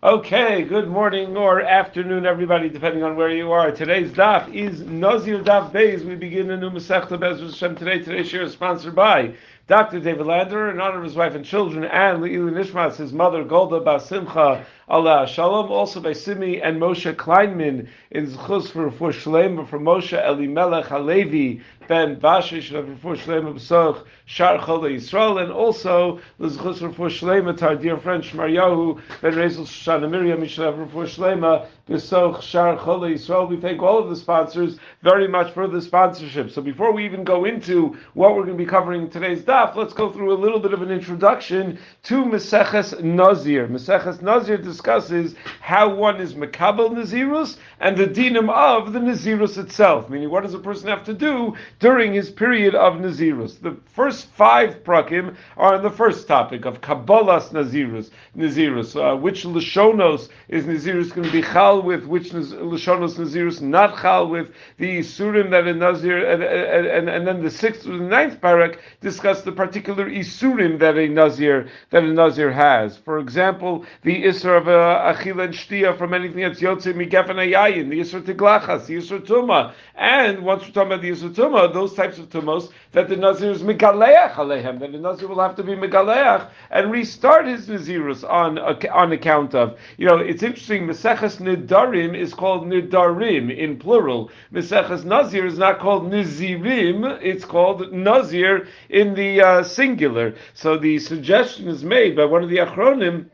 Okay, good morning or afternoon, everybody, depending on where you are. Today's daf is Nazir Daf Beis. We begin a new Masechta Bezos Hashem today. Today's share is sponsored by Dr. David Lander in honor of his wife and children, and Le'ilu Nishmas, his mother, Golda Basimcha, Allah Shalom, also by Simi and Moshe Kleinman in Zchus for Rufur Shlema for Moshe Elimelech Halevi ben Vashish of Rufur Shlema B'soch Shar Chol Yisrael, and also the Zchus for Shlema to our dear friend Shmaryahu ben Rezel Shoshana Miriam Mishlev Rufur Shlema B'soch Shar Chol Yisrael. We thank all of the sponsors very much for the sponsorship. So before we even go into what we're going to be covering in today's daf, let's go through a little bit of an introduction to Meseches Nazir. Meseches Nazir discusses how one is Makabel Nazirus and the dinam of the Nazirus itself, meaning what does a person have to do during his period of Nazirus. The first five prakim are on the first topic of Kabbalas Nazirus, Nazirus, uh, which Lashonos is Nazirus going to be chal with, which Lashonos Nazirus not chal with, the Surim that a Nazir, and, and, and, then the sixth or the ninth parak discuss the particular Isurim that a Nazir, that a Nazir has. For example, the isur of uh, Achila and Shtia from anything that's Yotze Migefen Ayayin, the Yisr Tiglachas, the Yisr Tuma. And once we're talking about the Yisr Tuma, those types of Tumos, that the Nazir is Megaleach Alehem, that the Nazir will have to be Megaleach and restart his Nazirus on, on account of. You know, it's interesting, Meseches Nidarim is called Nidarim in plural. Meseches Nazir is not called Nizirim, it's called Nazir in the uh, singular. So the suggestion is made by one of the Achronim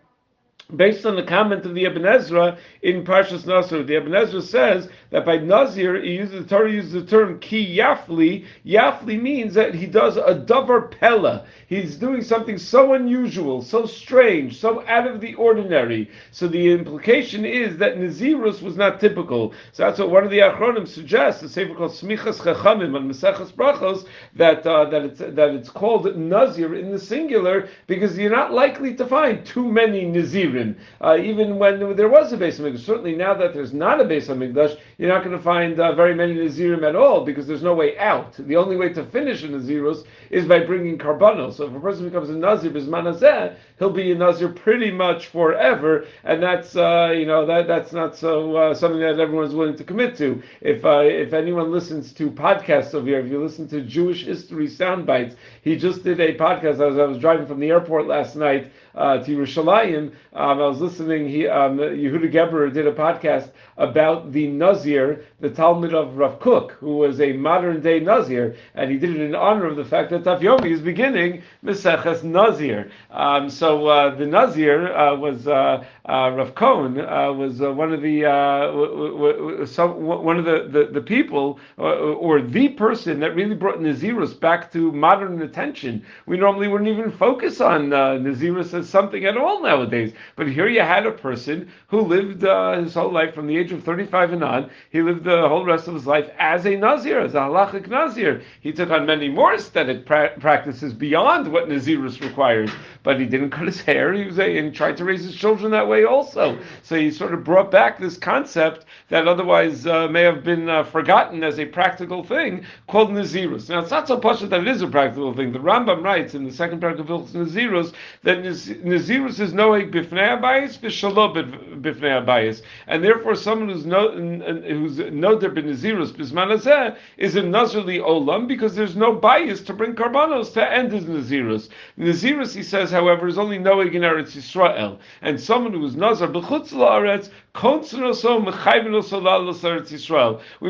based on the comment of the Ibn Ezra in Parshas Naso. The Ibn Ezra says that by Nazir, he uses, the Torah uses the term ki yafli. Yafli means that he does a davar pella. He's doing something so unusual, so strange, so out of the ordinary. So the implication is that Nazirus was not typical. So that's what one of the Achronim suggests, a sefer called Smichas Chachamim on Maseches Brachos, that, uh, that, it's, that it's called Nazir in the singular because you're not likely to find too many Nazirim. Uh, even when there was a Beis HaMikdash, certainly now that there's not a Beis HaMikdash, you're not going to find uh, very many Nazirim at all because there's no way out. The only way to finish a Nazirus is by bringing Karbanos. So if a person becomes a Nazir bismanazeh, he'll be a Nazir pretty much forever, and that's uh, you know that that's not so uh, something that everyone's willing to commit to. If uh, if anyone listens to podcasts over here, if you listen to Jewish history sound bites, he just did a podcast as I was driving from the airport last night uh, to Yerushalayim. Um, I was listening. He um, Yehuda Geberer did a podcast about the Nazir, the Talmid of Rav Kook, who was a modern day Nazir, and he did it in honor of the fact that Daf Yomi is beginning Meseches Nazir. Um, so uh, the Nazir uh, was uh, uh Rav Cohen uh, was uh, one of the some, one of the the, the people or the person that really brought Nazirus back to modern attention. We normally wouldn't even focus on Nazirus as something at all nowadays, but here you had a person who lived his whole life from the age of 35 and on. He lived the whole rest of his life as a Nazir, as a halachic Nazir. He took on many more aesthetic pra- practices beyond what Nazirus requires, but he didn't cut his hair. He was a, and tried to raise his children that way also. So he sort of brought back this concept that otherwise uh, may have been uh, forgotten as a practical thing called Nazirus. Now it's not so much that it is a practical thing. The Rambam writes in the second paragraph of Nazirus that Nazirus is noeg bifnei abayis v'shalom bifnei abayis, and therefore someone who's no who's no der b'Nazirus bismanazeh is a Nazirli olam because there's no bias to bring karbanos to end his Nazirus. Nazirus, he says, however, is only knowing in Eretz Yisrael, and someone who is Nazar b'chutz la'aretz we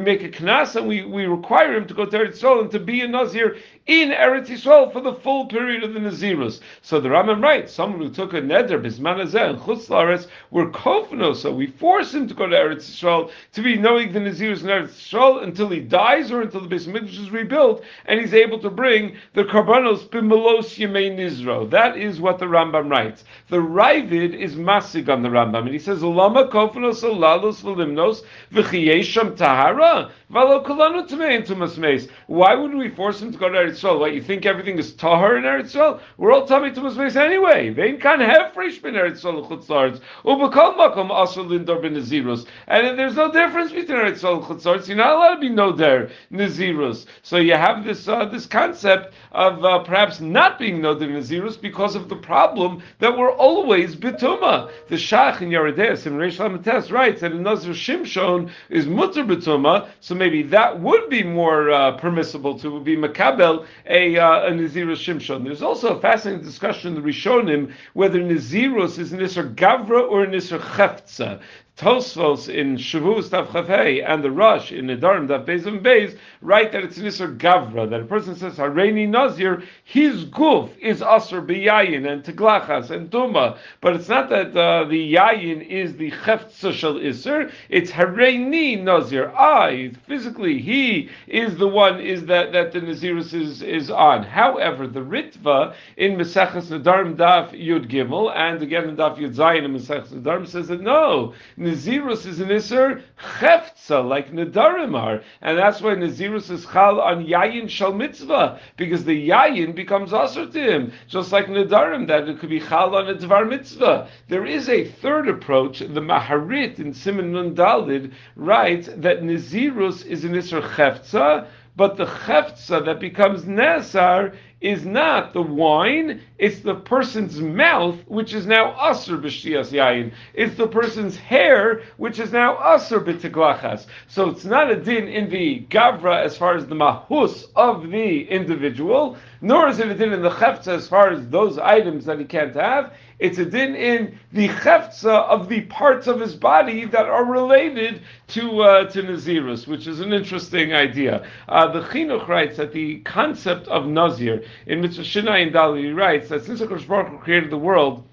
make a knas and we, we require him to go to Eretz Yisrael and to be a Nazir in Eretz Yisrael for the full period of the Nazirus. So the Rambam writes, someone who took a neder bismanazeh and chutz laretz were we force him to go to Eretz Yisrael to be knowing the Nazirus in Eretz Yisrael until he dies or until the Beis is rebuilt and he's able to bring the karbanos b'melos yemei nizro. That is what the Rambam writes. The Raavad is masig on the Rambam and he says, Lama kof kofnos alalos v'limnos v'chiyesham tahara v'alo kolanu tumas meis. Why would we force him to go to Eretz Yisrael? What you think everything is tahar in Eretz Yisrael? We're all tummy tumas meis anyway. Vein kan have fresh ben Eretz Yisrael chutzlards ubekol makom asr lindor ben nazirus. And there's no difference between Eretz Yisrael and. You're not allowed to be no there nazirus. So you have this uh, this concept of uh, perhaps not being no there nazirus because of of the problem that we're always bituma. The Shach in Yeredeus in Reish Lamates writes that Nazir Shimshon is mutter bituma, so maybe that would be more uh, permissible to be makabel a, uh, a Nazirus Shimshon. There's also a fascinating discussion in the Rishonim whether Nazirus is an Isser Gavra or an Isser Cheftza. Tosfos in Shavuos Tav Chafei and the Rosh in Nedarim Tav Beis and Beis write that it's Nisr Gavra, that a person says Hareini Nazir, his guf is Asr B'Yayin and Teglachas and Tuma, but it's not that uh, the Yayin is the Cheftza Shal Isr, it's Hareini Nazir, I, physically, he is the one is that, that the Nazirus is, is on. However, the Ritva in Mesechus Nedarim Daf Yud Gimel, and again in Daf Yud Zayin in Mesechus Nedarim says that no, Nazirus is an Isser Cheftza, like Nedarim are. And that's why Nazirus is Chal on Yayin Shal Mitzvah, because the Yayin becomes Asr to him, just like Nedarim, that it could be Chal on a Dvar Mitzvah. There is a third approach, the Maharit in Simon Nun Dalid writes that Nazirus is an Isser Cheftza, but the cheftza that becomes nesar is not the wine, it's the person's mouth, which is now asr b'shtias yayin. It's the person's hair, which is now asr b'tiglachas. So it's not a din in the gavra as far as the mahus of the individual, nor is it a din in the cheftza as far as those items that he can't have. It's a din in the cheftza of the parts of his body that are related to uh, to Nazirus, which is an interesting idea. Uh, the Chinuch writes that the concept of Nazir in Mitzvah Shinai and Dali writes that since Hakadosh Baruch created the world.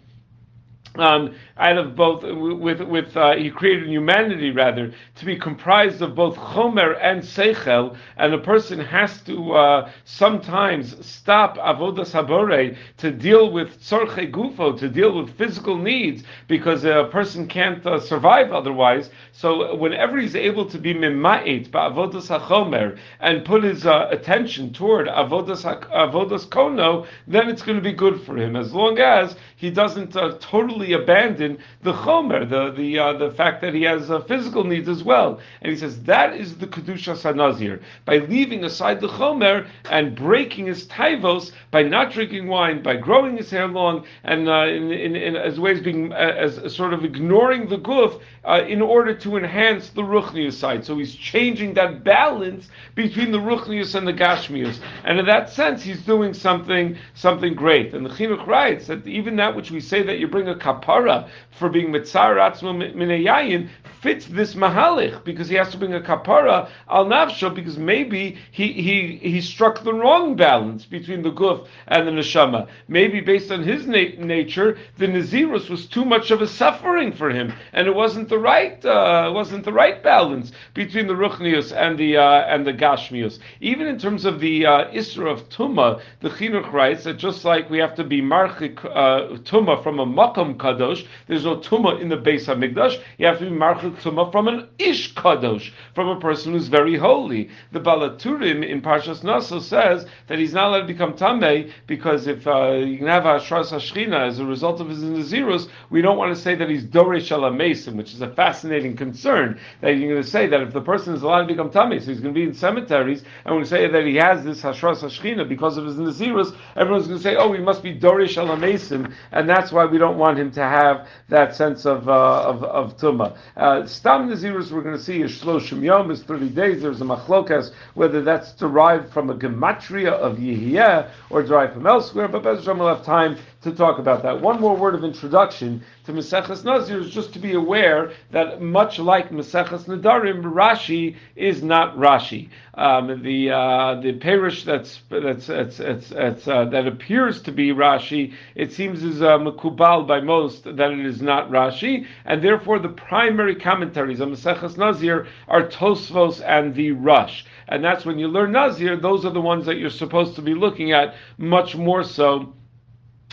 Um, out of both with with uh, he created humanity rather to be comprised of both chomer and seichel, and a person has to uh, sometimes stop avodas habore to deal with tzorche gufo, to deal with physical needs, because a person can't uh, survive otherwise. So whenever he's able to be mimait avodas hachomer and put his uh, attention toward avodas avodas kono, then it's going to be good for him as long as he doesn't uh, totally abandon the chomer, the the uh, the fact that he has uh, physical needs as well. And he says that is the kedusha sanazir by leaving aside the chomer and breaking his taivos by not drinking wine, by growing his hair long, and uh, in, in, in, as ways being uh, as sort of ignoring the guf uh, in order to enhance the ruchnius side. So he's changing that balance between the ruchnius and the gashmius, and in that sense, he's doing something something great. And the chinuch writes that even that which we say that you bring a kapara for being mitzar atzmo minayayin fits this mahalich because he has to bring a kapara al nafsho because maybe he, he, he struck the wrong balance between the guf and the neshama. Maybe based on his na- nature, the nazirus was too much of a suffering for him, and it wasn't the right uh, wasn't the right balance between the ruchnius and the uh, and the gashmius. Even in terms of the uh, isra of tuma, the chinuch writes that just like we have to be marchik uh, tuma from a makom kadosh, there's no tuma in the base hamikdash. You have to be marchik tuma from an ish kadosh, from a person who's very holy. The Baal HaTurim in Parshas Naso says that he's not allowed to become tamei because if uh, you can have ashras hashchina as a result of his nazirus, we don't want to say that he's doresh mason, which is a fascinating concern. That you're going to say that if the person is allowed to become tamei, so he's going to be in cemeteries, and we say that he has this hashras hashchina because of his nazirus, everyone's going to say, oh, he must be doresh mason, and that's why we don't want him to have that sense of uh, of, of tuma. Uh, Stam Nazirus, we're going to see is Shloshim Yom, is 30 days. There's a machlokas, whether that's derived from a gematria of Yehiyah or derived from elsewhere, but Bez will have time to talk about that. One more word of introduction to Maseches Nazir is just to be aware that much like Maseches Nadarim, Rashi is not Rashi. Um, the uh, the parish that's that's, that's, that's, that's uh, that appears to be Rashi, it seems is uh, makubal by most that it is not Rashi, and therefore the primary commentaries on Maseches Nazir are Tosfos and the Rosh. And that's when you learn Nazir; those are the ones that you're supposed to be looking at much more so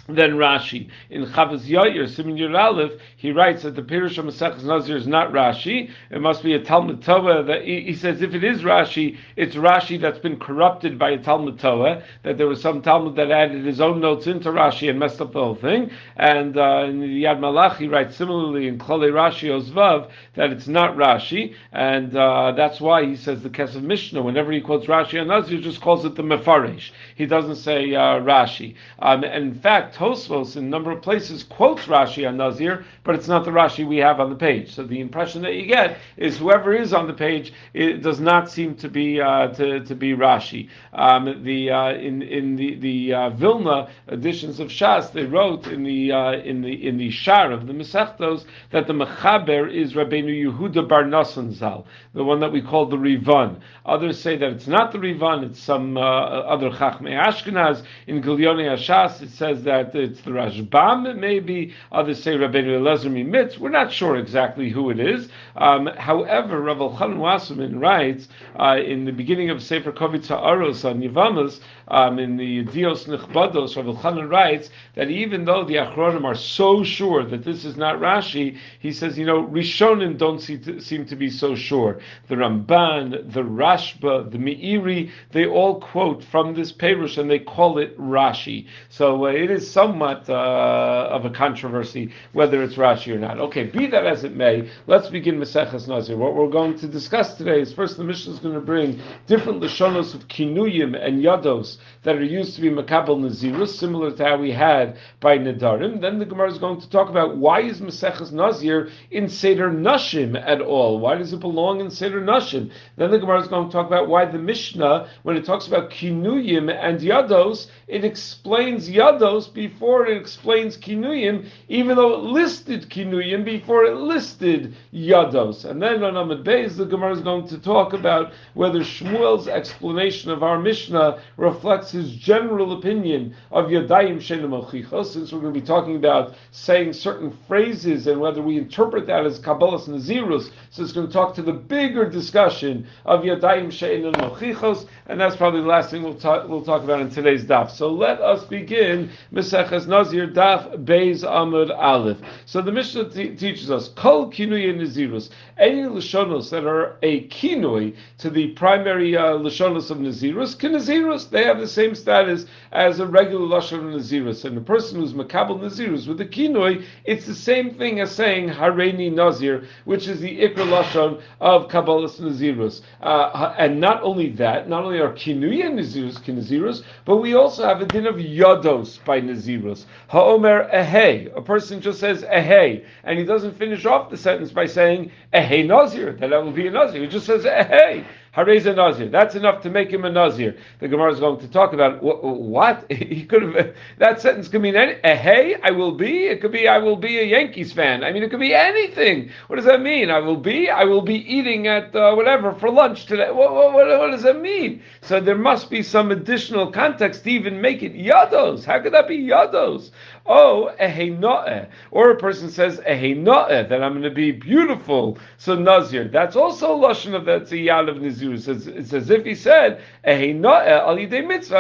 than Rashi. In Chavos Yair, Simon Yer Aleph, he writes that the Pirush of Masechus Nazir is not Rashi. It must be a Talmud Torah. That he, he, says if it is Rashi, it's Rashi that's been corrupted by a Talmud Torah. That there was some Talmud that added his own notes into Rashi and messed up the whole thing. And uh, in Yad Malach, he writes similarly in Klale Rashi Ozvav that it's not Rashi, and uh, that's why he says the Kesef Mishnah. Whenever he quotes Rashi and Nazir, he just calls it the Mefaresh. He doesn't say uh, Rashi. Um, and in fact. Tosfos in a number of places quotes Rashi on Nazir, but it's not the Rashi we have on the page. So the impression that you get is whoever is on the page it does not seem to be uh, to, to be Rashi. Um, the uh, in in the the uh, Vilna editions of Shas they wrote in the uh, in the in the Shar of the Masechtos that the Mechaber is Rabbeinu Yehuda Bar Zal, the one that we call the Rivan. Others say that it's not the Rivan, it's some uh, other Chachmei Ashkenaz. In Gilyonei Hashas it says that it's the Rashbam, maybe. Others say Rabbeinu Elazar Mimitz. We're not sure exactly who it is. Um, however, Rav Elchanan Wasserman writes uh, in the beginning of Sefer Kovitz Ha'aros on Yivamas, um, in the Dios Nechbados, Rav Elchanan writes that even though the Achronim are so sure that this is not Rashi, he says, you know, Rishonim don't seem to be so sure. The Ramban, the Rashba, the Meiri, they all quote from this Perush and they call it Rashi. So uh, it is somewhat uh, of a controversy whether it's Rashi or not. Okay, be that as it may, let's begin Maseches Nazir. What we're going to discuss today is first the Mishnah is going to bring different Lashonos of Kinuyim and Yados that are used to be Makabal Nazirus, similar to how we had by Nadarim. Then the Gemara is going to talk about why is Maseches Nazir in Seder Nashim at all? Why does it belong in Seder Nashim? Then the Gemara is going to talk about why the Mishnah, when it talks about Kinuyim and Yados, it explains Yados before it explains Kinuyim, even though it listed Kinuyim before it listed Yados. And then on Amid Beis, the Gemara is going to talk about whether Shmuel's explanation of our Mishnah reflects his general opinion of Yadayim Shenem since we're going to be talking about saying certain phrases and whether we interpret that as Kabbalah's Nazirus, so it's going to talk to the bigger discussion of Yadayim Shenem and that's probably the last thing we'll talk, we'll talk about in today's daf. So let us begin Meseches Nazir Daf Beis Amud Aleph. So the Mishnah t- teaches us Kol Kinui Nazirus, any Lashonos that are a Kinui to the primary uh, Lashonos of Nazirus, Kinazirus, they have the same status as a regular Lashon Nazirus. And the person who's Makabal Nazirus with the Kinui, it's the same thing as saying Hareini Nazir, which is the Ikra Lashon of Kabbalah's Nazirus. Uh, and not only that, not only are Kinuya Nazirus, Kinazirus, but we also have a din of Yados by Nazirus. Ha'omer Ehei. A person just says Ehei, and he doesn't finish off the sentence by saying Ehei Nazir, that that will be a Nazir. He just says Ehei. Hareza Nazir. That's enough to make him a Nazir. The Gemara is going to talk about what he could have. That sentence could mean any, a hey, I will be. It could be I will be a Yankees fan. I mean, it could be anything. What does that mean? I will be. I will be eating at uh, whatever for lunch today. What, what, what, what, does that mean? So there must be some additional context to even make it yados. How could that be yados? Oh, eheinoe. Or a person says eheinoe, that I'm going to be beautiful. So Nazir. That's also a lashon of that's a yad of Nazir. It's as, it's as if he said mitzvah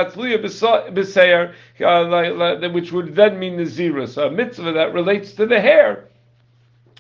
uh, which would then mean Nazirus, a mitzvah that relates to the hair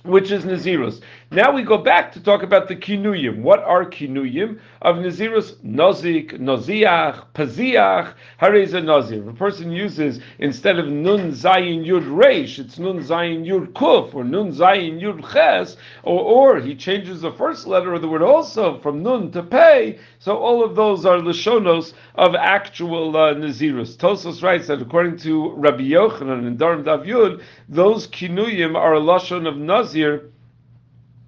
which is Nazirus. Now we go back to talk about the kinuyim. What are kinuyim of Nazirus? Nozik, Noziach, Paziach, Hareza Nazir. If a person uses, instead of Nun Zayin Yud Reish, it's Nun Zayin Yud Kuf, or Nun Zayin Yud Ches, or, or he changes the first letter of the word also from Nun to Pei, so all of those are Lashonos of actual uh, Nazirus. Tosfos writes that according to Rabbi Yochanan and Darim Dav Yud, those kinuyim are a Lashon of Nazir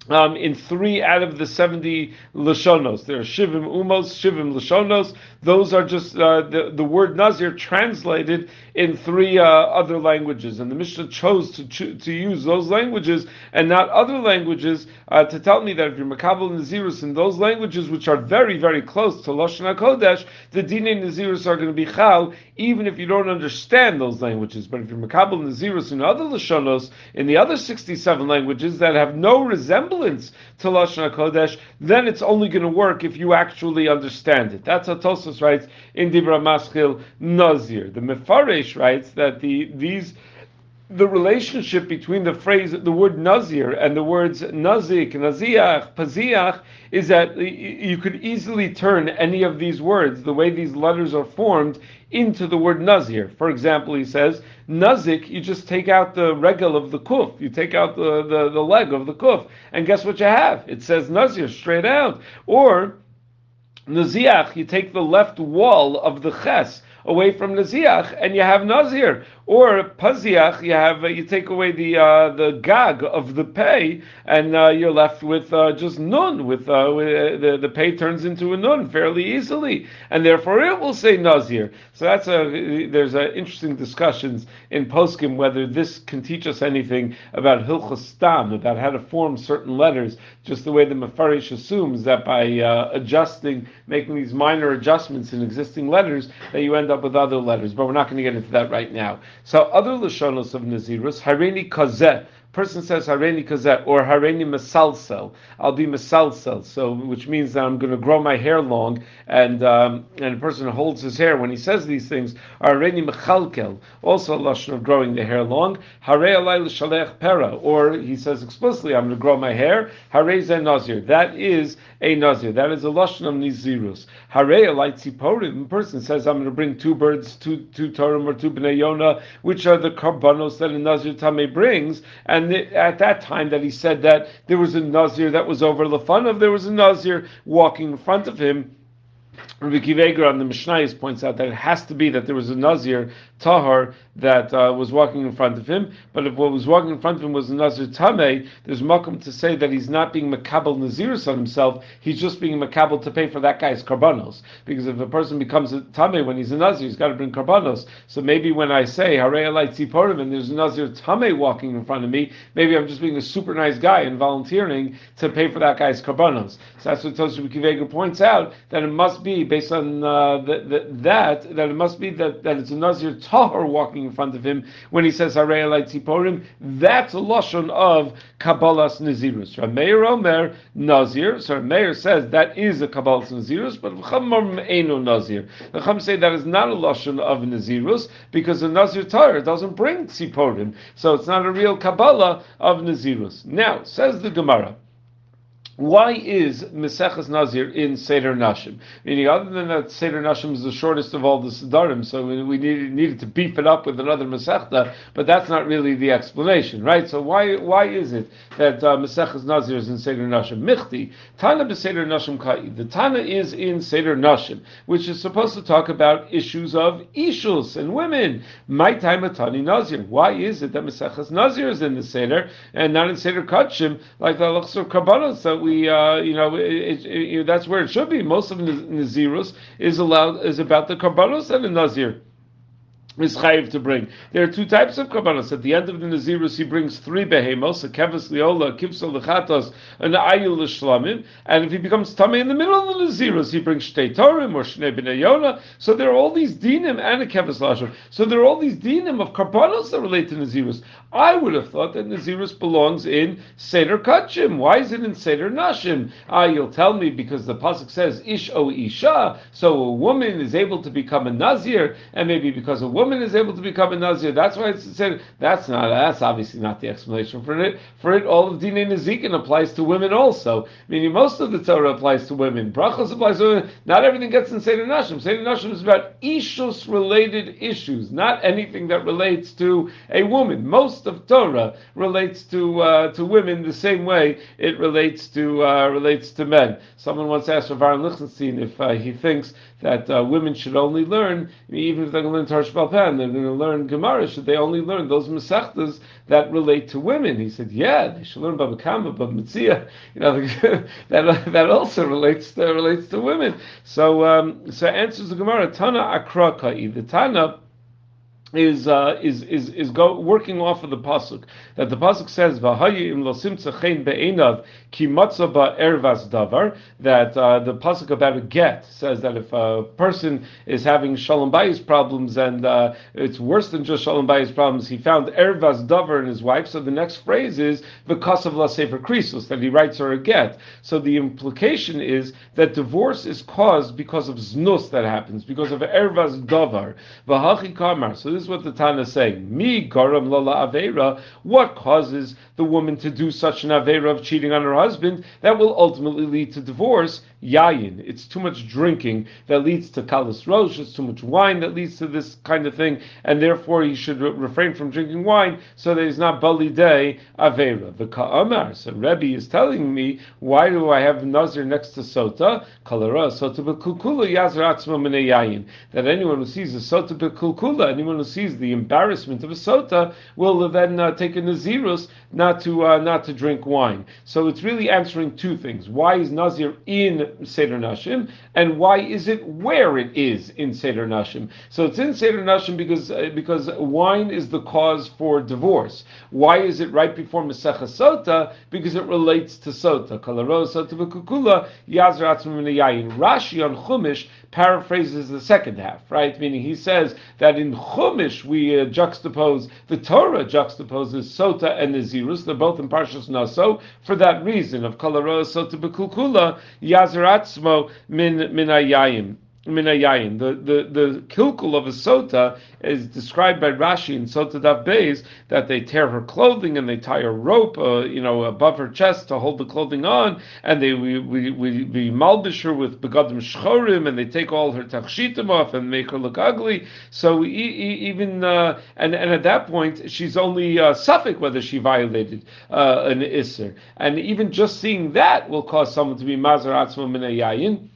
um, in three out of the 70 Lashonos. There are Shivim Umos, Shivim Lashonos. Those are just uh, the, the word Nazir translated in three uh, other languages. And the Mishnah chose to, to use those languages and not other languages uh, to tell me that if you're Makabal Nazirus in those languages, which are very, very close to Lashon HaKodesh, the Dine Nazirus are going to be Chal, even if you don't understand those languages. But if you're Makabal Nazirus in other Lashonos, in the other 67 languages that have no resemblance to Lashon HaKodesh, then it's only going to work if you actually understand it. That's how Tosfos writes in Dibra Maschil Nazir. The Mefaresh writes that the these the relationship between the phrase, the word Nazir, and the words Nazik, Naziach, Paziach, is that you could easily turn any of these words, the way these letters are formed, into the word Nazir. For example, he says, Nazik, you just take out the regal of the kuf, you take out the, the, the leg of the kuf, and guess what you have? It says Nazir straight out. Or, Naziach, you take the left wall of the ches, away from Naziach, and you have Nazir. Or paziach, you have uh, you take away the uh, the gag of the pay, and uh, you're left with uh, just nun. With, uh, with the the pay turns into a nun fairly easily, and therefore it will say nazir. So that's a there's a interesting discussions in poskim whether this can teach us anything about hilchos about how to form certain letters, just the way the mafarish assumes that by adjusting, making these minor adjustments in existing letters, that you end up with other letters. But we're not going to get into that right now. So other lashonos of Nazirus, Harini Kazeh, person says Hareni Kazet or Hareni Masalsel, I'll be Masalsel, so which means that I'm going to grow my hair long, and um, and a person holds his hair when he says these things. Hareni Mechalkel, also a lashon of growing the hair long. Harei Alay Shalech Pera, or he says explicitly, I'm going to grow my hair. Harei Zen Nazir, that is a Nazir, that is a lashon of Nizirus. Harei Alay Tziporim, person says, I'm going to bring two birds, two two Torim or two Bnei Yonah, which are the karbanos that a Nazir Tameh brings, and and at that time that he said that there was a Nazir that was over Lefanov, there was a Nazir walking in front of him Rabbi Akiva Eiger on the Mishnayos points out that it has to be that there was a Nazir Tahar that uh, was walking in front of him, but if what was walking in front of him was a Nazir Tameh, there's makom to say that he's not being Makabal Nazirus on himself, he's just being Makabal to pay for that guy's karbanos. Because if a person becomes a Tameh when he's a Nazir, he's got to bring karbanos. So maybe when I say Harei Alai and there's a Nazir Tameh walking in front of me, maybe I'm just being a super nice guy and volunteering to pay for that guy's karbanos. So that's what Tosh Kiveger points out, that it must be based on uh, the, the, that that it must be that, that it's a Nazir Tahor walking in front of him when he says Harei Alai Tziporim. That's a lashon of Kabbalas Nazirus. Rameir Omer Nazir. So Rameir says that is a Kabbalas Nazirus, but V'chamor Eino Nazir. The Chum say that is not a lashon of Nazirus because the Nazir Tahor doesn't bring Tziporim, so it's not a real Kabbalah of Nazirus. Now says the Gemara. Why is Meseches Nazir in Seder Nashim? Meaning, other than that, Seder Nashim is the shortest of all the Siddharim, so we needed, needed to beef it up with another Masechta, but that's not really the explanation, right? So why why is it that uh, Meseches Nazir is in Seder Nashim? Michti, Tana Beseder Nashim Kai. The Tana is in Seder Nashim, which is supposed to talk about issues of Ishus and women. My time of Tani Nazir. Why is it that Meseches Nazir is in the Seder and not in Seder Kachim, like the Luxor Kabbalah that we uh, you know, it, it, it, that's where it should be. Most of the Nazirus is allowed is about the karbanos and the Nazir is chayiv to bring. There are two types of karbanos. At the end of the nazirus, he brings three behemos: a keves liola, kivsa lechatos, an ayil l'shlamim. And if he becomes tummy in the middle of the nazirus, he brings shtei torim or shnei b'nei yona. So there are all these dinim and a keves lashon. So there are all these dinim of karbanos that relate to nazirus. I would have thought that nazirus belongs in seder kachim. Why is it in seder nashim? Ah, you'll tell me because the pasuk says ish o isha. So a woman is able to become a nazir, and maybe because a woman woman is able to become a nazir. That's why it's said. That's not. That's obviously not the explanation for it. For it, all of Dinei Nezikin applies to women also. Meaning, most of the Torah applies to women. Brachos applies to women. Not everything gets in Seder Nashim. Seder Nashim is about ishus related issues, not anything that relates to a woman. Most of Torah relates to uh, to women the same way it relates to uh, relates to men. Someone once asked Rav Aaron Lichtenstein if uh, he thinks that uh, women should only learn, even if they're going to learn Tarsh Balpan, they're going to learn Gemara, should they only learn those Masechtas that relate to women? He said, yeah, they should learn Baba Kama, Baba Mitzia, you know, that, that also relates to, relates to women. So, um, so answers the Gemara, Tana Akrakai, the Tana, is uh, is is is go, working off of the pasuk that the pasuk says v'hayim lo simtza chen be'enav ki ba ervas davar that uh, the pasuk about a get says that if a person is having shalom bayis problems and uh, it's worse than just shalom bayis problems, he found ervas davar in his wife. So the next phrase is because of la sefer krisus that he writes her a get. So the implication is that divorce is caused because of znus that happens because of ervas davar v'hachi kamar. So this is what the Tana is saying. Mi garam lala avera. What causes the woman to do such an avera of cheating on her husband that will ultimately lead to divorce? Yayin. It's too much drinking that leads to kalas rosh. It's too much wine that leads to this kind of thing, and therefore he should re- refrain from drinking wine so that he's not bali day avera. The ka'amar. So Rebbe is telling me why do I have nazir next to sota? Kalara sota bekulkula yazir atzma yayin. That anyone who sees a sota bekulkula, anyone who sees the embarrassment of a sota, will then uh, take a nazirus not to uh, not to drink wine. So it's really answering two things: why is nazir in seder nashim, and why is it where it is in seder nashim? So it's in seder nashim because uh, because wine is the cause for divorce. Why is it right before Masecha Sota? Because it relates to Sota. Kalaro Sota v'kukula yazar. Rashi on Chumash paraphrases the second half, right? Meaning he says that in Chumash we uh, juxtapose the Torah juxtaposes Sota and Nazirus. They're both in Parshas Naso for that reason of Kalaro Sota v'kukula yazar min min ayayim minayayin. The, the, the kilkul of a sota is described by Rashi in Sota Dav Beis that they tear her clothing and they tie a rope, uh, you know, above her chest to hold the clothing on, and they we we we, we malbish her with begadim shchorim, and they take all her tachshitim off and make her look ugly. So even uh, and and at that point she's only uh, whether she violated uh, an isser, and even just seeing that will cause someone to be mazar minayayin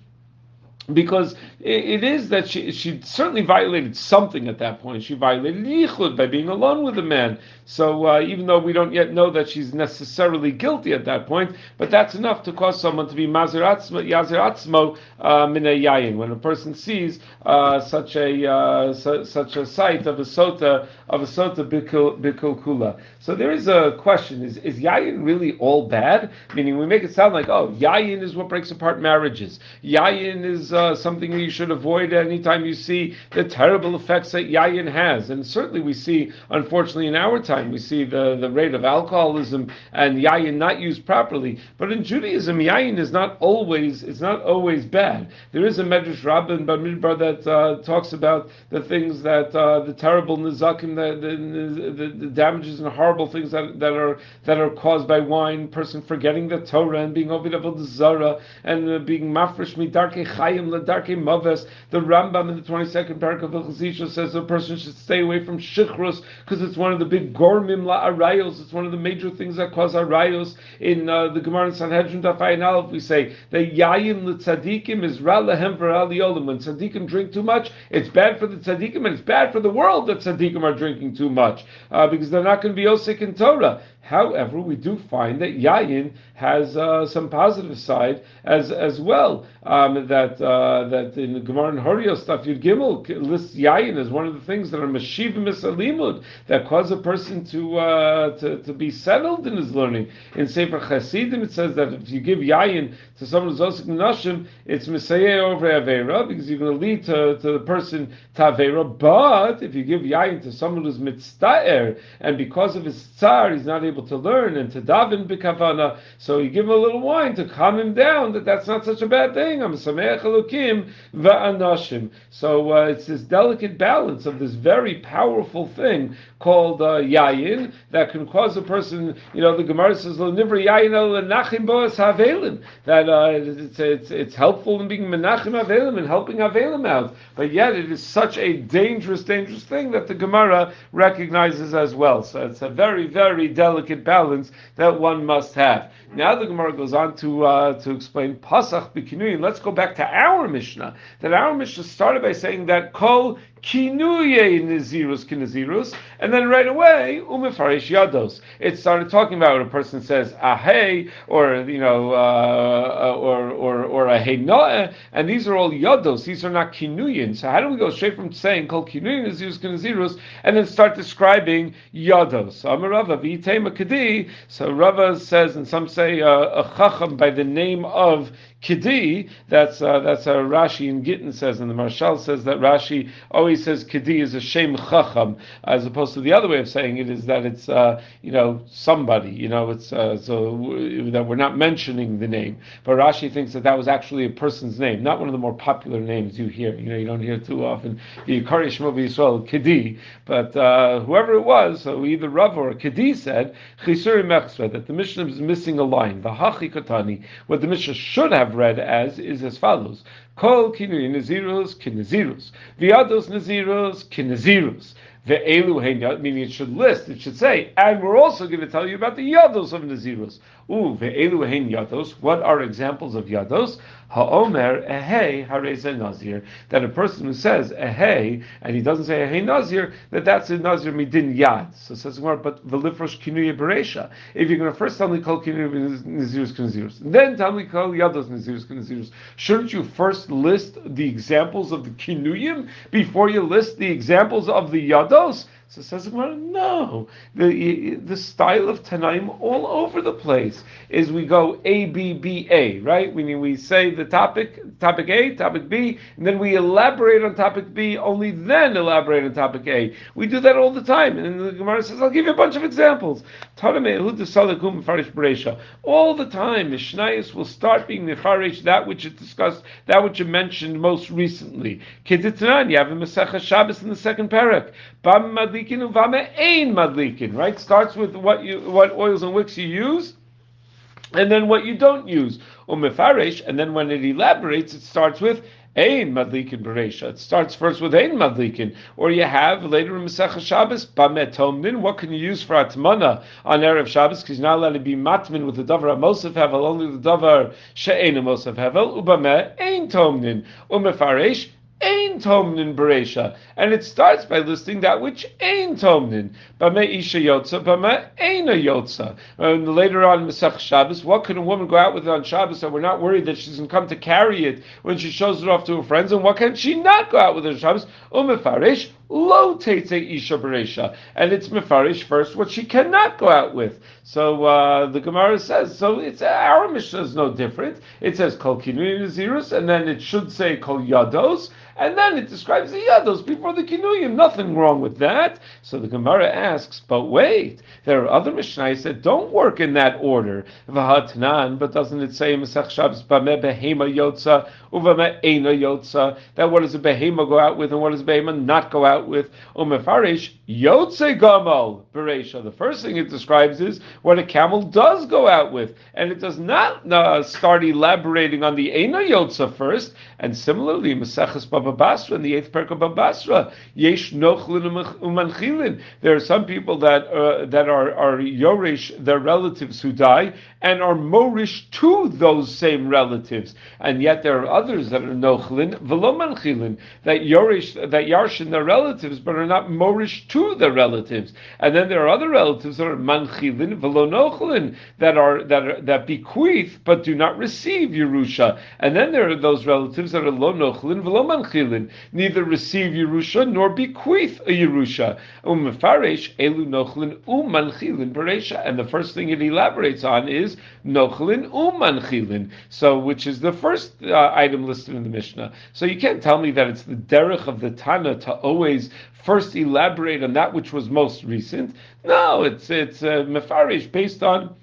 because it is that she she certainly violated something at that point. She violated yichud by being alone with a man. So uh, even though we don't yet know that she's necessarily guilty at that point, but that's enough to cause someone to be mazir atzmo uh, min yayin. When a person sees uh, such a uh, su- such a sight of a sota of a sota bikul kula. So there is a question: Is is yayin really all bad? Meaning we make it sound like oh yayin is what breaks apart marriages. Yayin is uh, something you should avoid anytime you see the terrible effects that yayin has. And certainly we see, unfortunately, in our time, we see the, the rate of alcoholism and yayin not used properly. But in Judaism, yayin is not always it's not always bad. There is a Medrash Rabbah in Bamidbar that uh, talks about the things that uh, the terrible nizakim, the, the, the, damages and horrible things that, that are that are caused by wine, person forgetting the Torah and being ovid zara and uh, being mafresh midarke chayim The Rambam in the 22nd parak of the says a person should stay away from Shichrus because it's one of the big Gormim La'arayos. It's one of the major things that cause Arayos. In uh, the Gemara in Sanhedrin Dafayin Aleph, we say that Yayim L'Tzadikim is Ra Lehem Olim. When Tzadikim drink too much, it's bad for the Tzadikim and it's bad for the world that Tzadikim are drinking too much uh, because they're not going to be Osik in Torah. However, we do find that yayin has uh, some positive side as as well. Um, that uh, that in Gemara and Horiel stuff, Yud Gimel lists yayin as one of the things that are mashiv misalimud that cause a person to, uh, to to be settled in his learning. In Sefer Chasidim, it says that if you give yayin to someone who's osik nashim, it's misayeh over avera because you're going to lead to, to the person to avera. But if you give yayin to someone who's mitztaer and because of his tsar, he's not able to learn and to daven b'kavana. So you give him a little wine to calm him down. That that's not such a bad thing. I'm sameach elokim va'anashim. So uh, it's this delicate balance of this very powerful thing called uh, yayin that can cause a person. You know, the Gemara says l'nivra yayin l'nachim boas havelim. That uh, it's, it's it's helpful in being menachim havelim and helping havelim out. But yet it is such a dangerous, dangerous thing that the Gemara recognizes as well. So it's a very, very delicate balance that one must have. Now the Gemara goes on to uh, to explain Pasach b'kinuyin. Let's go back to our Mishnah. That our Mishnah started by saying that kol kinuye nazirus kinazirus, and then right away umefarish yados. It started talking about when a person says ahei or you know uh, or or or a noah, and these are all yados. These are not kinuyin. So how do we go straight from saying kol kinuyin nazirus kinazirus and then start describing yados? So Rava says, and some say uh, a chacham by the name of Kidi, that's uh, that's how Rashi in Gittin says, and the Maharshal says that Rashi always says Kidi is a Shem Chacham, as opposed to the other way of saying it is that it's uh, you know somebody, you know it's uh, so that we're not mentioning the name. But Rashi thinks that that was actually a person's name, not one of the more popular names you hear. You know, you don't hear too often the Yikari Shema Yisrael Kidi, but uh, whoever it was, so either Rav or Kidi said Chisuri Mechsra that the Mishnah is missing a line, the Hachikatani, what the Mishnah should have read as is as follows. Kol kinui nazirus kinazirus. Viados nazirus kinazirus. Ve'elu meaning it should list, it should say, and we're also going to tell you about the yados of Nazirus. Ooh, ve'elu hein yados. What are examples of yados? Ha'omer ehei hareza nazir. That a person who says ehei and he doesn't say ehei nazir, that that's a nazir midin yad. So says more, but velifrosh kinuye beresha. If you're going to first tell me kol kinuye nazirus kinazirus, then tell me kol yados nazirus kinazirus, shouldn't you first list the examples of the kinuyim before you list the examples of the yados? So says Gemara, no. The the style of Tanaim all over the place is we go A B B A, right? Meaning we say the topic, topic A, topic B, and then we elaborate on topic B, only then elaborate on topic A. We do that all the time. And the Gemara says, I'll give you a bunch of examples. All the time, Mishnayos will start being Mefarish that which it discussed, that which it mentioned most recently. Keditran, you have a Masechah Shabbos in the second parak. Bam madlikin uvame ein madlikin. Right? Starts with what you what oils and wicks you use, and then what you don't use. Umefarish, and then when it elaborates, it starts with Ein Madlikin Beresha. It starts first with Ein Madlikin. Or you have later in Masechah Shabbos, Bamet Tomnin. What can you use for Atmana on Erev Shabbos? Because you're not allowed to be Matmin with the Davar Amosef Hevel, only the Davar She'ein Amosef Hevel. Ubamet Ein Tomnin. Umefaresh Ein Tomnin Beresha. And it starts by listing that which Ein Tomnin. Bame Isha Yotza, Bame Eina Yotza. And later on in Masech Shabbos, what can a woman go out with on Shabbos and we're not worried that she's going to come to carry it when she shows it off to her friends? And what can she not go out with on Shabbos? Umefarish, Lo Teitze Isha Beresha. And it's Mefarish first what she cannot go out with. So uh, the Gemara says, so it's our Mishnah is no different. It says Kol Kinui Nazirus, and then it should say Kol Yados and then it describes the yados before the kinuyim. Nothing wrong with that. So the Gemara asks, but wait, there are other mishnayos that don't work in that order. V'hatnan, but doesn't it say Masech Shabbos b'meh behema yotza uvame ena yotza? That what does a behema go out with and what does a behema not go out with? Umefarish yotze gamal beresha. The first thing it describes is what a camel does go out with, and it does not uh, start elaborating on the ena yotza first. And similarly, Maseches Baba Basra in the eighth parak of Baba Basra, Yesh Nochlin Umanchilin. There are some people that uh, that are are Yoresh, their relatives who die, and are Morish to those same relatives, and yet there are others that are Nochlin Velo Manchilin that yorish that Yarshin their relatives, but are not Morish to their relatives, and then there are other relatives that are Manchilin Velo Nochlin that are that are, that bequeath but do not receive Yerusha, and then there are those relatives that are Lo Nochlin Velo Manchilin, neither receive Yerusha nor bequeath a Yerusha. Umefaresh Elu Nochlin Umanchilin Beresha, and the first thing it elaborates on is Nochlin Umanchilin. So, which is the first uh, item listed in the Mishnah. So you can't tell me that it's the derech of the Tana to always first elaborate on that which was most recent. No, it's it's uh, mefarish based on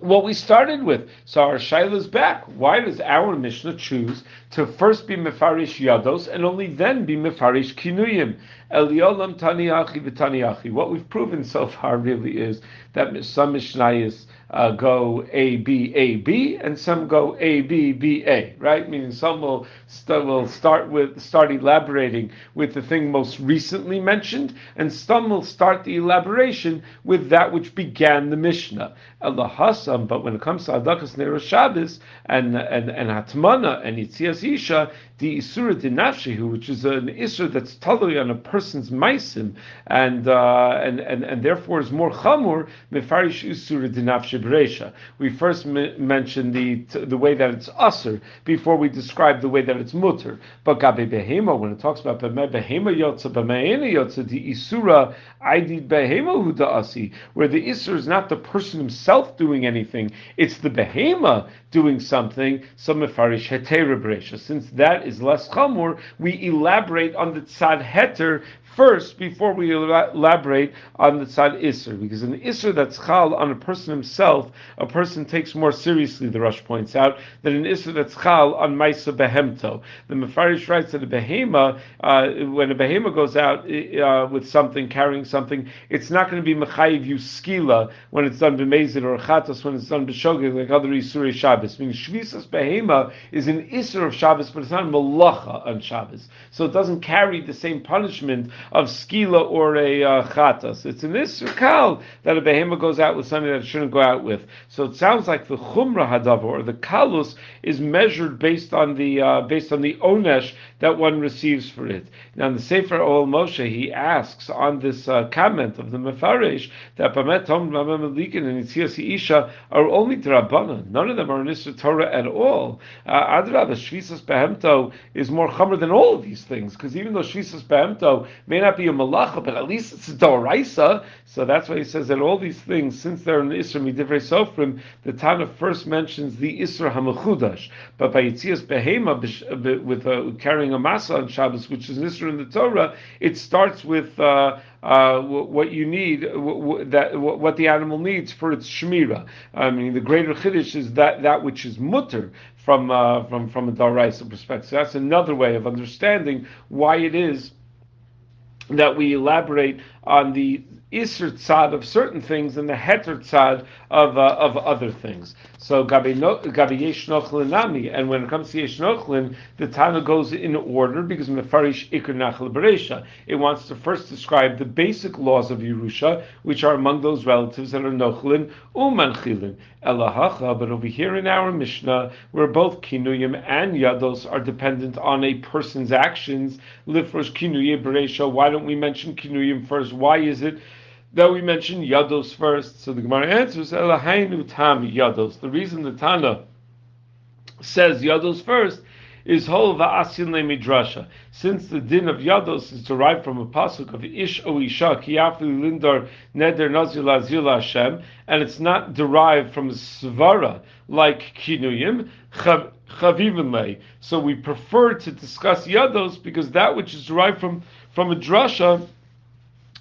what we started with. So our shaila is back. Why does our Mishnah choose to first be mefarish yados and only then be mefarish kinuyim? Eliolam taniachi v'taniachi. What we've proven so far really is that some Mishnayos uh, go A B A B and some go A B B A. Right? Meaning some will st- will start with start elaborating with the thing most recently mentioned, and some will start the elaboration with that which began the Mishnah. Allah. But when it comes to Adakas Nero Shabbos and and and Hatmana and Yitzias Isha, the Isura Dinafshehu, which is an Isur that's totally on a person's maisim, and, uh, and, and, and therefore is more chamur, Mefarish Isura Dinafshe Beresha. We first m- mentioned the, the way that it's usr before we describe the way that it's mutter. But Gabe Behema, when it talks about Behema Yotza, Behema Yotza, the Isura Aidid Behema Huda Asi, where the Isur is not the person himself doing anything, it's the Behema doing something, some Mefarish Hetera Beresha. Since that is less chamur, we elaborate on the tzad heter first before we elaborate on the tzad isser, because an isser that's chal on a person himself, a person takes more seriously. The Rosh points out than an isser that's chal on ma'isa behemto. The Mefarish writes that a behema, uh, when a behema goes out uh, with something, carrying something, it's not going to be mechayiv you skila when it's done b'mezid or chatos when it's done b'shogeg like other isurei Shabbos. Meaning shvisas behema is an isser of Shabbos, but it's not malacha on Shabbos, so it doesn't carry the same punishment of skila or a uh, chatas. It's in this kal that a behema goes out with something that it shouldn't go out with. So it sounds like the chumra hadavar or the kalus is measured based on the uh, based on the onesh that one receives for it. Now in the Sefer Ol Moshe, he asks on this uh, comment of the Mefarish that Pamet Tom and Yitzias Isha are only Drabana. None of them are Nisr Torah at all. Uh, Adrab, Shvisas Behemto is more chomer than all of these things because even though Shvisas Behemto may not be a malacha, but at least it's a Doraisa. So that's why he says that all these things, since they're in Isra Midivrei Sofrim, the Tana first mentions the Isra Hamachudash. But by Yitzias Behema, with uh, carrying a masa on Shabbos, which is Nisra in the Torah, it starts with uh, uh, what you need, that what the animal needs for its shmira. I mean, the greater chiddush is that that which is mutter from uh, from from a daraisa perspective. So that's another way of understanding why it is that we elaborate on the isr tzad of certain things and the heter tzad of uh, of other things. So gabi yesh nami, and when it comes to yesh the Tana goes in order because mefarish ikr nachal beresha. It wants to first describe the basic laws of Yerusha, which are among those relatives that are nochlin umanchilin. Elahacha, but over here in our Mishnah, where both kinuyim and yados are dependent on a person's actions, lifrosh kinuye beresha. Why don't we mention kinuyim first? Why is it? That we mentioned Yados first. So the Gemara answers, Elahainu Tam Yados. The reason the Tana says Yados first is whole va'asin midrasha. Since the din of Yados is derived from a pasuk of Ish o Isha kiyafu lindar neder nazir lazir Hashem, and it's not derived from svara like kinuyim, chavivin So we prefer to discuss Yados because that which is derived from, from a drasha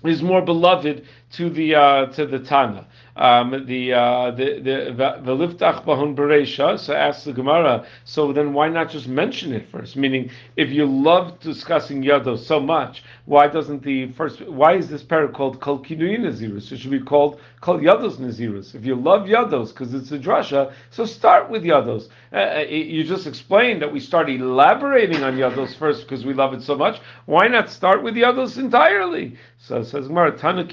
is more beloved to the uh, to the Tana. Um, the uh, the the liftach bahun bereisha. So asks the Gemara. So then why not just mention it first? Meaning, if you love discussing yado so much, why doesn't the first? Why is this parak called kol kinuyin nazirus? It should be called kol yados nazirus. If you love yados because it's a drasha, so start with yados. Uh, uh you just explained that we start elaborating on yados first because we love it so much. Why not start with yados entirely? So says Gemara Tana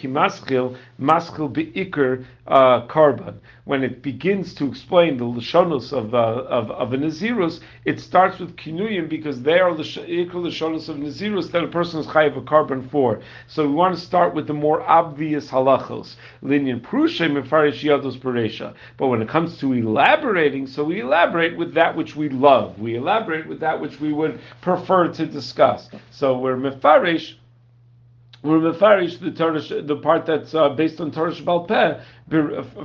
maskil maskil beikr uh, karban. When it begins to explain the lashonos of uh, of, of a nazirus, it starts with kinuyim because they are the ikr lashonos of nazirus that a person is chayiv a karban for. So we want to start with the more obvious halachos. Linyan prushay mefarish yados beresha. But when it comes to elaborating, so we elaborate with that which we love. We elaborate with that which we would prefer to discuss. So we're mefarish we're mefarish the Torah, the part that's uh, based on Torah Shabbat Peh,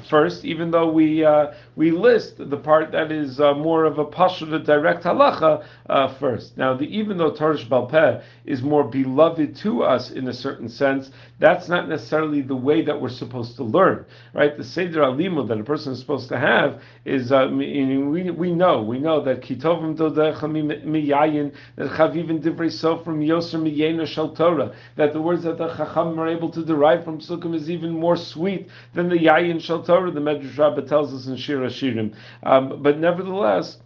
first, even though we uh, we list the part that is uh, more of a pashut, direct halacha uh, first. Now, the, even though Torah Peh is more beloved to us in a certain sense, that's not necessarily the way that we're supposed to learn, right? The seder alimud that a person is supposed to have is uh, we, we know we know that kitovim dodecha miyayin that chavivin divrei so from yoser miyena shel Torah that the words that the chacham are able to derive from sukkim is even more sweet than the Yayin Shal Torah, the Medrash Rabbah tells us in Shir Hashirim. Um, but nevertheless,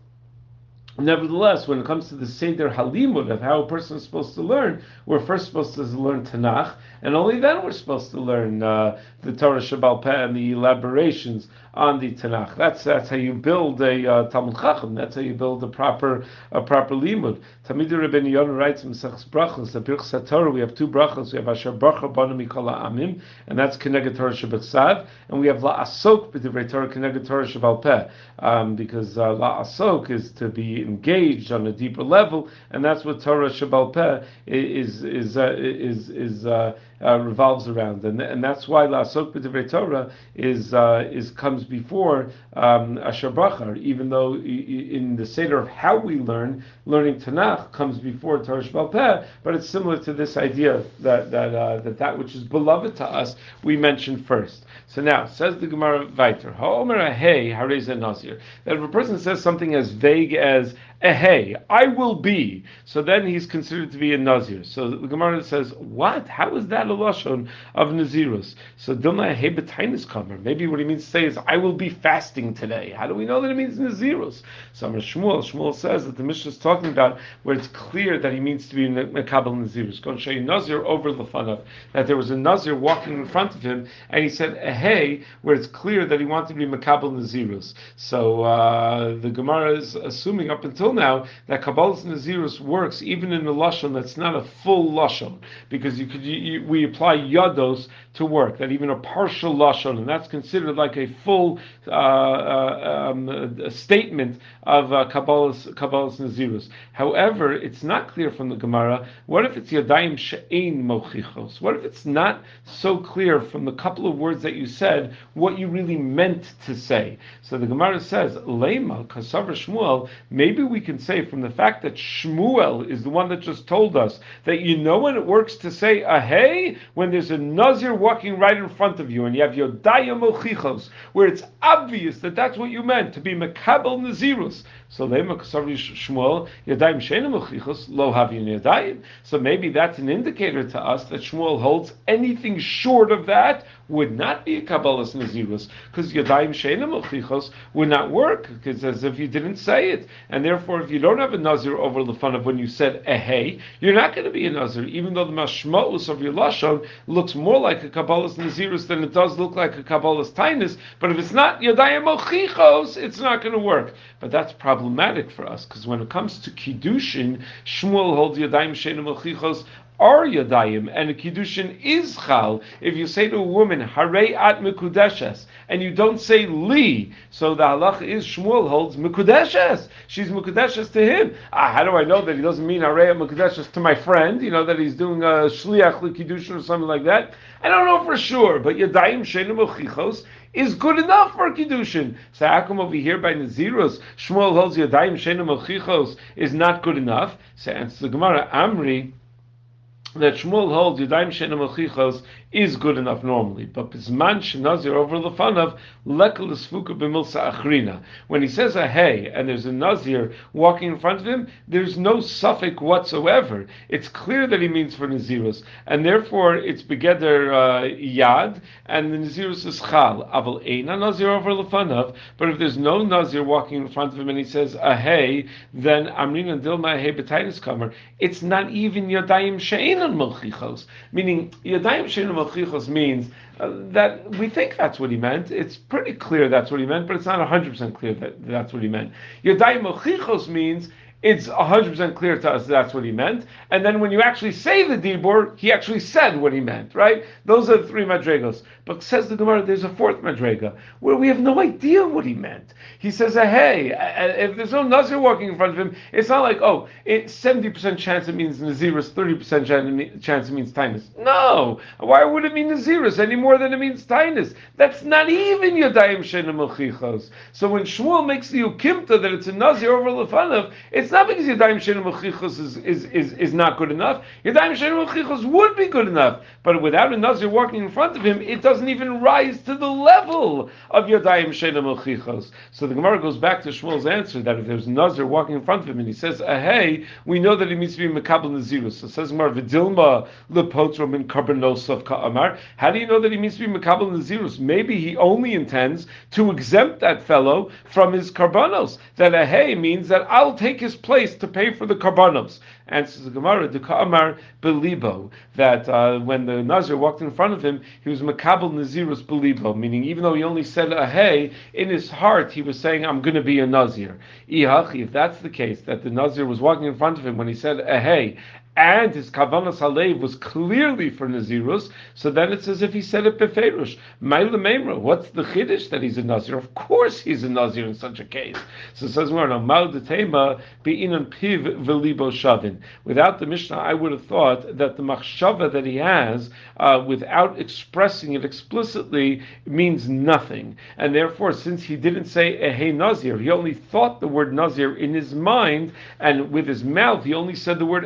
Nevertheless, when it comes to the Seder Halimud of how a person is supposed to learn, we're first supposed to learn Tanakh, and only then we're supposed to learn uh, the Torah Shabbal and the elaborations on the Tanakh. That's that's how you build a uh, Talmud Chacham. That's how you build a proper a proper limud. Talmidei Rabbeinu Yonah writes in Brachos, the Birch Torah. We have two brachos. We have Asher Bachar Banu Mikol Amim, and that's Keneged Torah Shabbat and we have La Asok B'Divrei Torah Keneged Torah Shabbal Peh, um, because uh, La Asok is to be engaged on a deeper level, and that's what Torah Shabbal Peh is is uh, is is. Uh, uh, revolves around, and and that's why Lasok B'Divrei Torah is uh, is comes before um, Asher Bachar, even though in the seder of how we learn, learning Tanakh comes before Torah Shebal Peh, but it's similar to this idea that that, uh, that that which is beloved to us we mention first. So now says the Gemara Viter, Ha'omer Hey Hareza Nazir. That if a person says something as vague as hey, I will be. So then he's considered to be a Nazir. So the Gemara says, what? How is that a Lashon of Nazirus? So Dilma hey betainis kamer. Maybe what he means to say is, I will be fasting today. How do we know that it means Nazirus? So Shmuel, Shmuel says that the Mishnah is talking about where it's clear that he means to be Mekabel Nazirus. Go and show you Nazir over the fun that there was a Nazir walking in front of him, and he said, hey, where it's clear that he wanted to be Mekabel Nazirus. So uh, the Gemara is assuming up until now that Kabbalah's Nazirus works even in a lashon that's not a full lashon, because you could you, we apply yados to work, that even a partial lashon, and that's considered like a full uh, uh, um, a statement of uh, Kabbalah's Kabbalah's Nazirus. However, it's not clear from the Gemara. What if it's yadayim she'ein mochichos? What if it's not so clear from the couple of words that you said what you really meant to say? So the Gemara says, Lema kasavar Shmuel. Maybe we can say from the fact that Shmuel is the one that just told us that you know when it works to say a hey when there's a nazir walking right in front of you and you have your daya mochichos where it's obvious that that's what you meant to be mekabel nazirus. So Shmuel yadayim lo. So maybe that's an indicator to us that Shmuel holds anything short of that would not be a Kabbalah's Nazirus, because Yadayim Sheina Mochichos would not work, because as if you didn't say it. And therefore, if you don't have a Nazir over the fun of when you said Ehei, you're not going to be a Nazir, even though the Mashma'us of your Lashon looks more like a Kabbalah's Nazirus than it does look like a Kabbalah's Tainus. But if it's not Yadayim Mochichos, it's not going to work. But that's problematic for us, because when it comes to Kiddushin, Shmuel holds Yadayim Sheina Mochichos are yadayim, and kiddushin is chal. If you say to a woman, "Harei at mekudeshes," and you don't say li, so the halach is Shmuel holds mekudeshes. She's mekudeshes to him. Ah, how do I know that he doesn't mean harei at mekudeshes to my friend? You know that he's doing a shliach kiddushin or something like that. I don't know for sure, but yadayim sheinu mochichos is good enough for kiddushin. So how come over here by Naziros, Shmuel holds yadayim sheinu mochichos is not good enough? So answers the Gemara, Amri that Shmuel holds Yadayim Shena Melchichos is good enough normally. But Bisman Shenazir over Lefanav, Lekel Fuka B'milsa Achrina. When he says a hey, and there's a Nazir walking in front of him, there's no suffix whatsoever. It's clear that he means for Nazirus, and therefore it's Begeder uh, Yad, and the Nazirus is Chal. Aval Eina Nazir over Lefanav, but if there's no Nazir walking in front of him and he says a hey, then Amrina Dilma Hey B'tainis Kamer, it's not even Yadayim She'enan Melchichos, meaning Yadayim She'enan Malchichos means uh, that we think that's what he meant. It's pretty clear that's what he meant, but it's not 100% clear that that's what he meant. Yadayim Malchichos means it's 100% clear to us that's what he meant. And then when you actually say the Dibur, he actually said what he meant, right? Those are the three madrigos. But says the Gemara, there's a fourth madriga where we have no idea what he meant. He says, uh, hey, uh, uh, if there's no Nazir walking in front of him, it's not like, oh, it's 70% chance it means Nazirus, 30% chance it means Tainus. No! Why would it mean Nazirus any more than it means Tainus? That's not even Yadayim Shenim So when Shmuel makes the Ukimta that it's a Nazir over Lefanav, it's not because Yadayim Shenim Mechichos is, is, is, is not good enough. Yadayim Shenim Mechichos would be good enough. But without a Nazir walking in front of him, it doesn't even rise to the level of Yadayim Shenim Mechichos. So the Gemara goes back to Shmuel's answer that if there's a Nazir walking in front of him and he says, uh, hey, we know that he means to be Mekabel Nazirus. So says Gemara, Vidilma Lepotro min Karbanosov Ka'amar. How do you know that he means to be Mekabel Nazirus? Maybe he only intends to exempt that fellow from his Karbanos. That a hey means that I'll take his place to pay for the karbanos. Answers the Gemara, the Ka'amar Belibo, that uh, when the Nazir walked in front of him, he was Makabal Nazirus Belibo, meaning even though he only said a hey, in his heart he was saying, I'm going to be a Nazir. If that's the case, that the Nazir was walking in front of him when he said a hey, and his kavanas halev was clearly for Nazirus, so then it's as if he said it beferush. Maila what's the chiddush that he's a Nazir? Of course he's a Nazir in such a case. So it says more no mal detema beinan piv velibo shavin. Without the Mishnah, I would have thought that the machshava that he has, uh, without expressing it explicitly, means nothing, and therefore, since he didn't say ehe Nazir, he only thought the word Nazir in his mind, and with his mouth he only said the word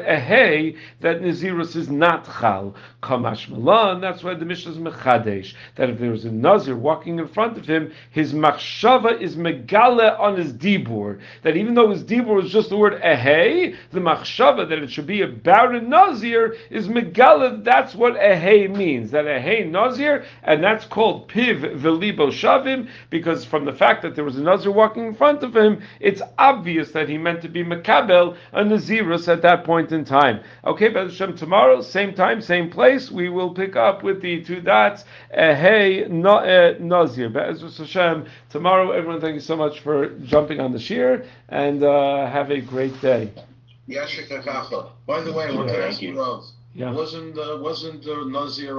ehe, that Nazirus is not chal. Kamash Malan, that's why the Mishnah is mechadesh, that if there was a Nazir walking in front of him, his machshava is megale on his dibur, that even though his dibur is just the word ehe, the machshava that it should be about a Nazir is megale, that's what ehe means, that ehe Nazir, and that's called piv velibo shavim, because from the fact that there was a Nazir walking in front of him, it's obvious that he meant to be Makabel, a Nazirus at that point in time. Okay, Bez Hashem, tomorrow, same time, same place, we will pick up with the two dots, uh, hey, no, uh, Nazir. Bez Hashem, tomorrow, everyone, thank you so much for jumping on the shiur, and uh, have a great day. By the way, I want to ask you, Yeah. wasn't, uh, wasn't uh, Nazir